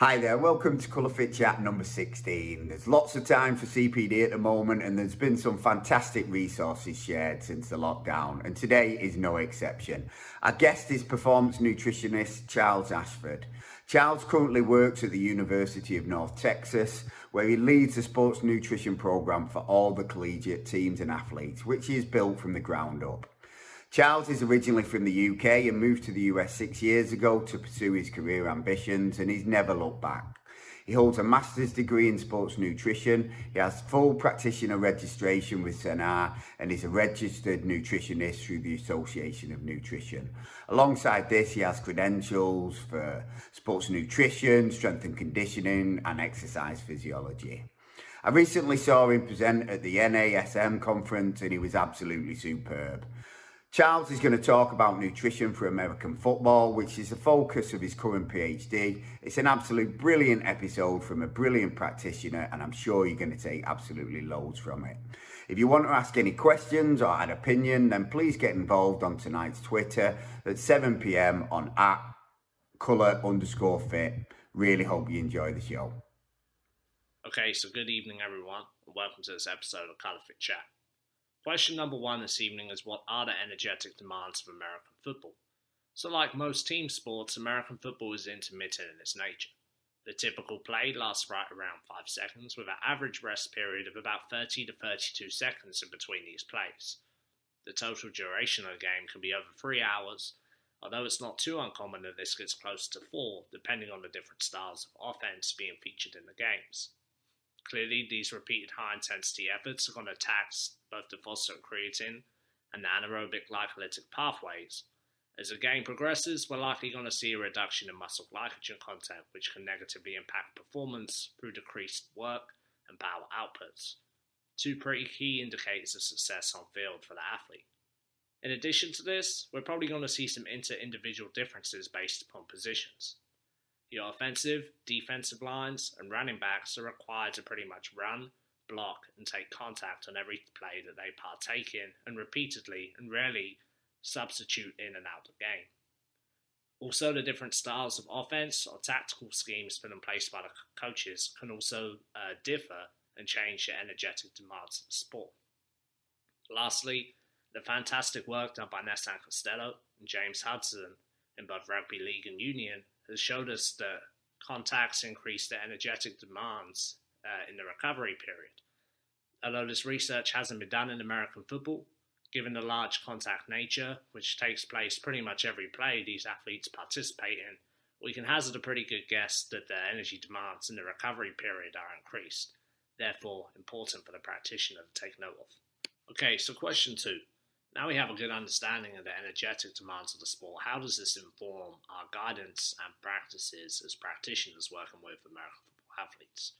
Hi there, welcome to Colour Fit Chat number 16. There's lots of time for CPD at the moment, and there's been some fantastic resources shared since the lockdown, and today is no exception. Our guest is performance nutritionist Charles Ashford. Charles currently works at the University of North Texas, where he leads the sports nutrition program for all the collegiate teams and athletes, which is built from the ground up. Charles is originally from the UK and moved to the US six years ago to pursue his career ambitions, and he's never looked back. He holds a master's degree in sports nutrition. He has full practitioner registration with SENr and is a registered nutritionist through the Association of Nutrition. Alongside this, he has credentials for sports nutrition, strength and conditioning, and exercise physiology. I recently saw him present at the NASM conference and he was absolutely superb. Charles is going to talk about nutrition for American football, which is the focus of his current PhD. It's an absolute brilliant episode from a brilliant practitioner, and I'm sure you're going to take absolutely loads from it. If you want to ask any questions or an opinion, then please get involved on tonight's Twitter at 7 pm on at colour underscore fit. Really hope you enjoy the show. Okay, so good evening, everyone, and welcome to this episode of Colour Fit Chat. Question number one this evening is what are the energetic demands of American football? So, like most team sports, American football is intermittent in its nature. The typical play lasts right around 5 seconds, with an average rest period of about 30 to 32 seconds in between these plays. The total duration of the game can be over 3 hours, although it's not too uncommon that this gets close to 4, depending on the different styles of offense being featured in the games. Clearly, these repeated high intensity efforts are going to tax both the phosphocreatine and the anaerobic glycolytic pathways. As the game progresses, we're likely going to see a reduction in muscle glycogen content, which can negatively impact performance through decreased work and power outputs. Two pretty key indicators of success on field for the athlete. In addition to this, we're probably going to see some inter individual differences based upon positions. Your offensive, defensive lines, and running backs are required to pretty much run, block, and take contact on every play that they partake in, and repeatedly and rarely substitute in and out of game. Also, the different styles of offense or tactical schemes put in place by the coaches can also uh, differ and change the energetic demands of the sport. Lastly, the fantastic work done by Nessan Costello and James Hudson in both rugby league and union has showed us that contacts increase the energetic demands uh, in the recovery period. Although this research hasn't been done in American football, given the large contact nature, which takes place pretty much every play these athletes participate in, we can hazard a pretty good guess that the energy demands in the recovery period are increased, therefore important for the practitioner to take note of. Okay, so question two. Now we have a good understanding of the energetic demands of the sport. How does this inform our guidance and practices as practitioners working with American football athletes?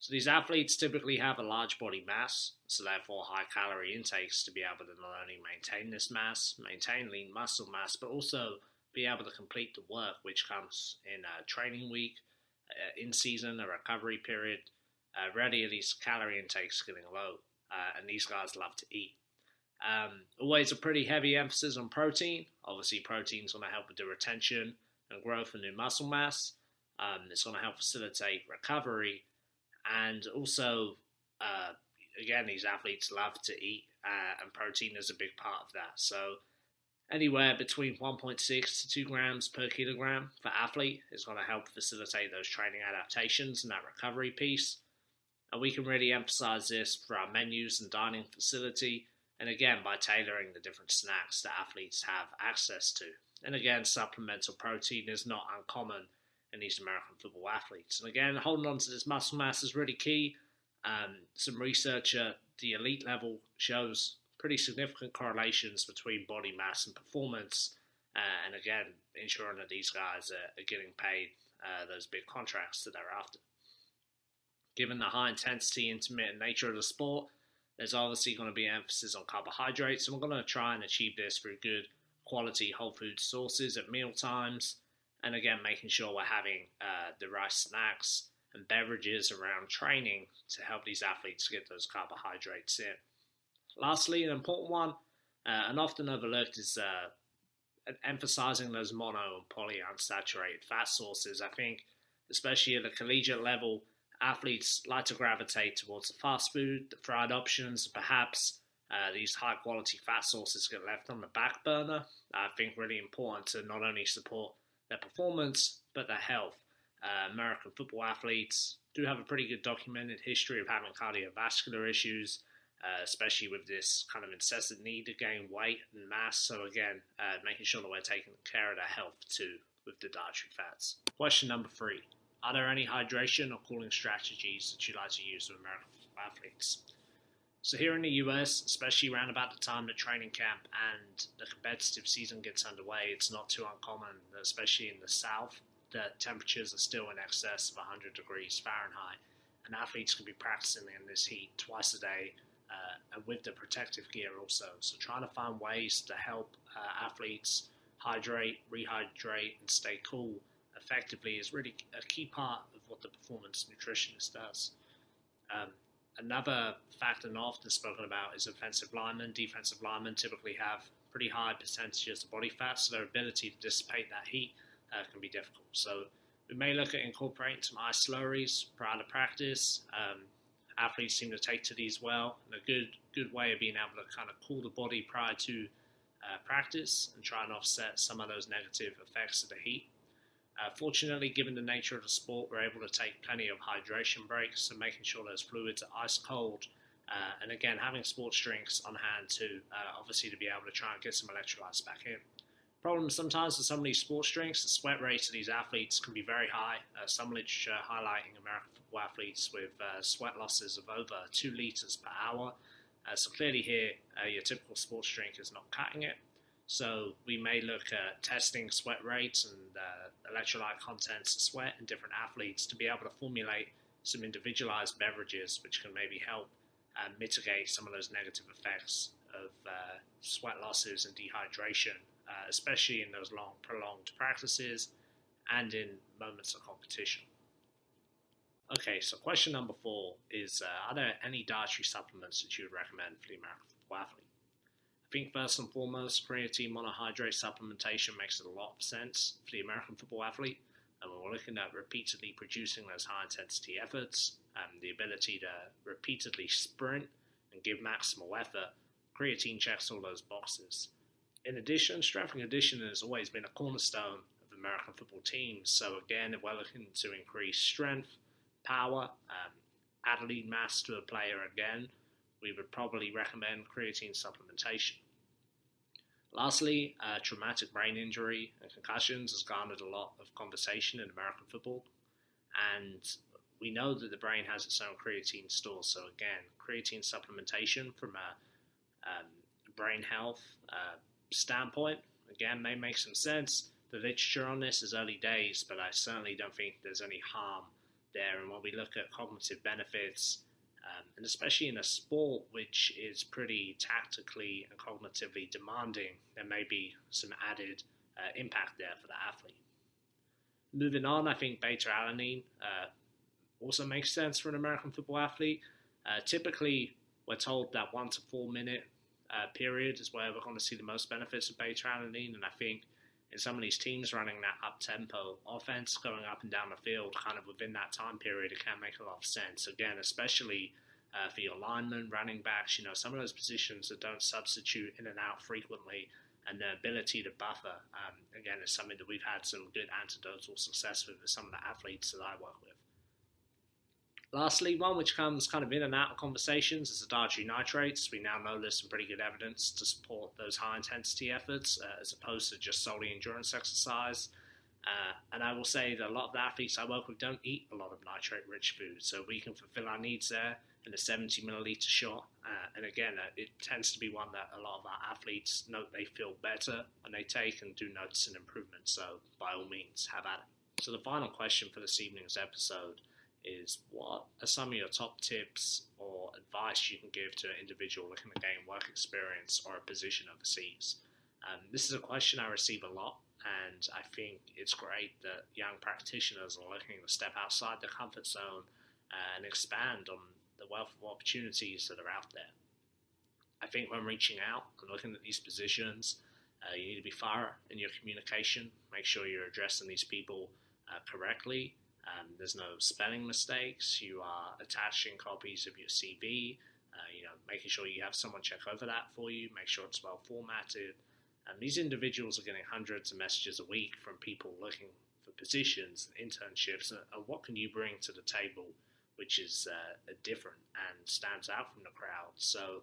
So these athletes typically have a large body mass, so therefore high calorie intakes to be able to not only maintain this mass, maintain lean muscle mass, but also be able to complete the work which comes in a training week, uh, in season, a recovery period. Uh, are these calorie intakes getting low, uh, and these guys love to eat. Um, always a pretty heavy emphasis on protein. Obviously, protein is going to help with the retention and growth of new muscle mass. Um, it's going to help facilitate recovery, and also, uh, again, these athletes love to eat, uh, and protein is a big part of that. So, anywhere between 1.6 to 2 grams per kilogram for athlete is going to help facilitate those training adaptations and that recovery piece. And we can really emphasize this for our menus and dining facility and again by tailoring the different snacks that athletes have access to. And again, supplemental protein is not uncommon in these American football athletes. And again, holding on to this muscle mass is really key. Um, some research at the elite level shows pretty significant correlations between body mass and performance. Uh, and again, ensuring that these guys are, are getting paid uh, those big contracts that they're after. Given the high intensity, intermittent nature of the sport, there's obviously going to be emphasis on carbohydrates, and we're going to try and achieve this through good quality whole food sources at meal times, and again making sure we're having uh, the right snacks and beverages around training to help these athletes get those carbohydrates in. Lastly, an important one uh, and often overlooked is uh, emphasizing those mono and polyunsaturated fat sources. I think especially at the collegiate level, athletes like to gravitate towards the fast food, the fried options, perhaps uh, these high quality fat sources get left on the back burner. I think really important to not only support their performance but their health. Uh, American football athletes do have a pretty good documented history of having cardiovascular issues, uh, especially with this kind of incessant need to gain weight and mass. So, again, uh, making sure that we're taking care of their health too with the dietary fats. Question number three Are there any hydration or cooling strategies that you like to use with American athletes? So, here in the US, especially around about the time the training camp and the competitive season gets underway, it's not too uncommon, especially in the South, that temperatures are still in excess of 100 degrees Fahrenheit, and athletes can be practicing in this heat twice a day uh, and with the protective gear also. So, trying to find ways to help uh, athletes hydrate, rehydrate, and stay cool effectively is really a key part of what the performance nutritionist does. Um, another factor not often spoken about is offensive linemen. Defensive linemen typically have pretty high percentages of body fat, so their ability to dissipate that heat uh, can be difficult. So we may look at incorporating some ice slurries prior to practice. Um, athletes seem to take to these well, and a good good way of being able to kind of cool the body prior to uh, practice and try and offset some of those negative effects of the heat. Uh, fortunately, given the nature of the sport, we're able to take plenty of hydration breaks and making sure those fluids are ice cold. Uh, and again, having sports drinks on hand too, uh, obviously to be able to try and get some electrolytes back in. Problem sometimes with some of these sports drinks, the sweat rates of these athletes can be very high. Uh, some literature highlighting American football athletes with uh, sweat losses of over two liters per hour. Uh, so clearly here, your typical sports drink is not cutting it. So we may look at testing sweat rates and uh, electrolyte contents of sweat in different athletes to be able to formulate some individualized beverages which can maybe help uh, mitigate some of those negative effects of uh, sweat losses and dehydration, uh, especially in those long, prolonged practices and in moments of competition. Okay, so question number four is uh, Are there any dietary supplements that you would recommend for the American football athlete? Think first and foremost, creatine monohydrate supplementation makes a lot of sense for the American football athlete. And when we're looking at repeatedly producing those high intensity efforts and the ability to repeatedly sprint and give maximal effort. Creatine checks all those boxes. In addition, strength and conditioning has always been a cornerstone of American football teams. So, again, if we're looking to increase strength, power, um, athlete mass to a player again, we would probably recommend creatine supplementation. Lastly, uh, traumatic brain injury and concussions has garnered a lot of conversation in American football, and we know that the brain has its own creatine store. So again, creatine supplementation from a um, brain health uh, standpoint again may make some sense. The literature on this is early days, but I certainly don't think there's any harm there. And when we look at cognitive benefits and especially in a sport which is pretty tactically and cognitively demanding, there may be some added uh, impact there for the athlete. Moving on, I think beta alanine uh, also makes sense for an American football athlete. Uh, typically, we're told that one to four minute uh, period is where we're going to see the most benefits of beta alanine, and I think in some of these teams running that up tempo offense, going up and down the field, kind of within that time period, it can make a lot of sense. Again, especially uh, for your linemen, running backs, you know, some of those positions that don't substitute in and out frequently, and the ability to buffer, um, again, is something that we've had some good anecdotal success with with some of the athletes that I work with. Lastly, one which comes kind of in and out of conversations is the dietary nitrates. We now know there's some pretty good evidence to support those high intensity efforts uh, as opposed to just solely endurance exercise. Uh, and I will say that a lot of the athletes I work with don't eat a lot of nitrate rich food, so we can fulfill our needs there in a 70 milliliter shot. Uh, and again, uh, it tends to be one that a lot of our athletes note they feel better when they take and do notice an improvement. So, by all means, have at it. So, the final question for this evening's episode is what are some of your top tips or advice you can give to an individual looking to gain work experience or a position overseas? Um, this is a question I receive a lot, and I think it's great that young practitioners are looking to step outside their comfort zone and expand on the wealth of opportunities that are out there. I think when reaching out and looking at these positions, uh, you need to be thorough in your communication. Make sure you're addressing these people uh, correctly Um, there's no spelling mistakes. You are attaching copies of your CV. Uh, you know, making sure you have someone check over that for you. Make sure it's well formatted. And these individuals are getting hundreds of messages a week from people looking for positions, and internships, and what can you bring to the table, which is uh, different and stands out from the crowd. So,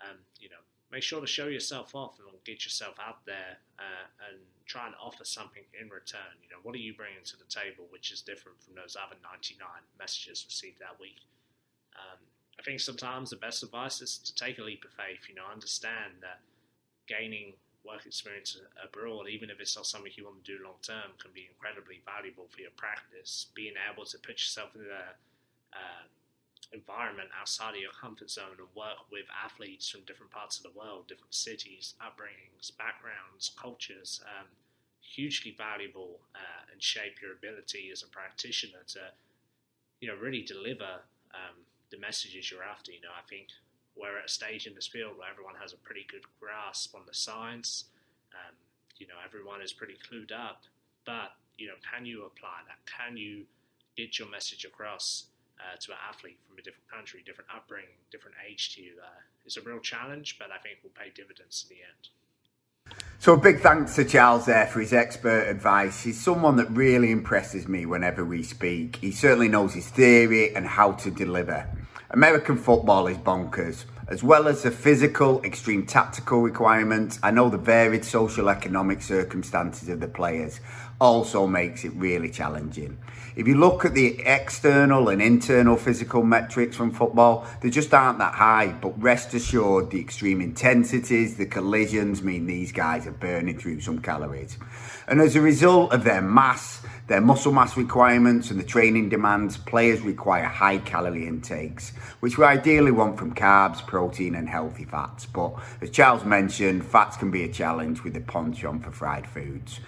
um, you know, make sure to show yourself off and get yourself out there uh, and try and offer something in return. You know, what are you bringing to the table, which is different from those other 99 messages received that week? Um, I think sometimes the best advice is to take a leap of faith. You know, understand that gaining work experience abroad, even if it's not something you want to do long term, can be incredibly valuable for your practice. Being able to put yourself in a uh, environment outside of your comfort zone and work with athletes from different parts of the world, different cities, upbringings, backgrounds, cultures, um, hugely valuable uh, and shape your ability as a practitioner to, you know, really deliver um, the messages you're after. You know, I think we're at a stage in this field where everyone has a pretty good grasp on the science. Um, you know, everyone is pretty clued up, but you know, can you apply that? Can you get your message across uh, to an athlete from a different country, different upbringing, different age to you? Uh, it's a real challenge, but I think will pay dividends in the end. So a big thanks to Charles there for his expert advice. He's someone that really impresses me whenever we speak. He certainly knows his theory and how to deliver. American football is bonkers. As well as the physical, extreme tactical requirements, I know the varied social economic circumstances of the players also makes it really challenging. If you look at the external and internal physical metrics from football, they just aren't that high. But rest assured, the extreme intensities, the collisions mean these guys are burning through some calories. And as a result of their mass, their muscle mass requirements and the training demands, players require high calorie intakes, which we ideally want from carbs, protein, and healthy fats. But as Charles mentioned, fats can be a challenge with the penchant for fried foods.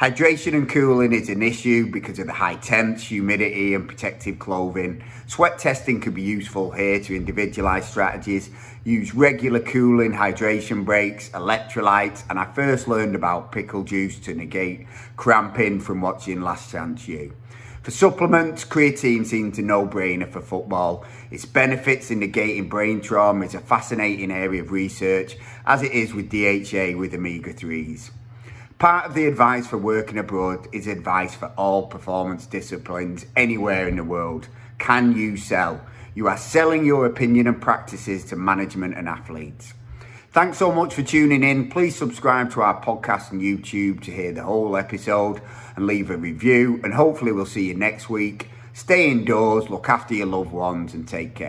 Hydration and cooling is an issue because of the high temps, humidity, and protective clothing. Sweat testing could be useful here to individualize strategies. Use regular cooling, hydration breaks, electrolytes, and I first learned about pickle juice to negate cramping from watching Last Chance U. For supplements, creatine seems a no-brainer for football. Its benefits in negating brain trauma is a fascinating area of research, as it is with DHA with omega-3s. Part of the advice for working abroad is advice for all performance disciplines anywhere in the world. Can you sell? You are selling your opinion and practices to management and athletes. Thanks so much for tuning in. Please subscribe to our podcast and YouTube to hear the whole episode and leave a review. And hopefully, we'll see you next week. Stay indoors, look after your loved ones, and take care.